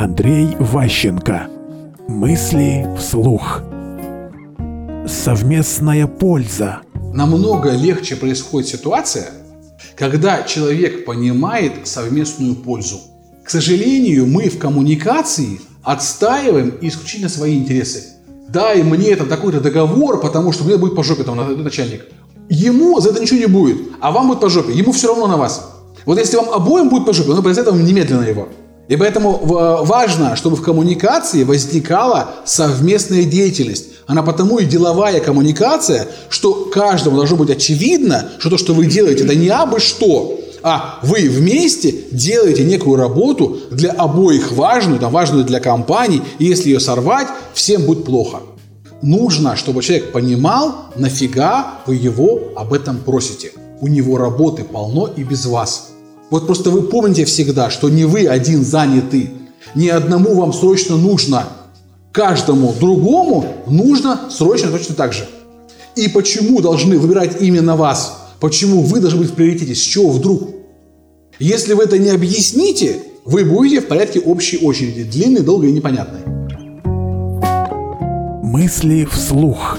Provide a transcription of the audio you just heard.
Андрей Ващенко. Мысли вслух. Совместная польза. Намного легче происходит ситуация, когда человек понимает совместную пользу. К сожалению, мы в коммуникации отстаиваем исключительно свои интересы. Дай мне это такой-то договор, потому что мне будет по жопе там начальник. Ему за это ничего не будет, а вам будет по жопе. Ему все равно на вас. Вот если вам обоим будет по жопе, он произойдет вам немедленно его. И поэтому важно, чтобы в коммуникации возникала совместная деятельность. Она потому и деловая коммуникация, что каждому должно быть очевидно, что то, что вы делаете, это не абы что, а вы вместе делаете некую работу для обоих важную, там, важную для компании, и если ее сорвать, всем будет плохо. Нужно, чтобы человек понимал, нафига вы его об этом просите. У него работы полно и без вас. Вот просто вы помните всегда, что не вы один заняты. Ни одному вам срочно нужно. Каждому другому нужно срочно точно так же. И почему должны выбирать именно вас? Почему вы должны быть в приоритете? С чего вдруг? Если вы это не объясните, вы будете в порядке общей очереди, длинной, долгой и непонятной. Мысли вслух.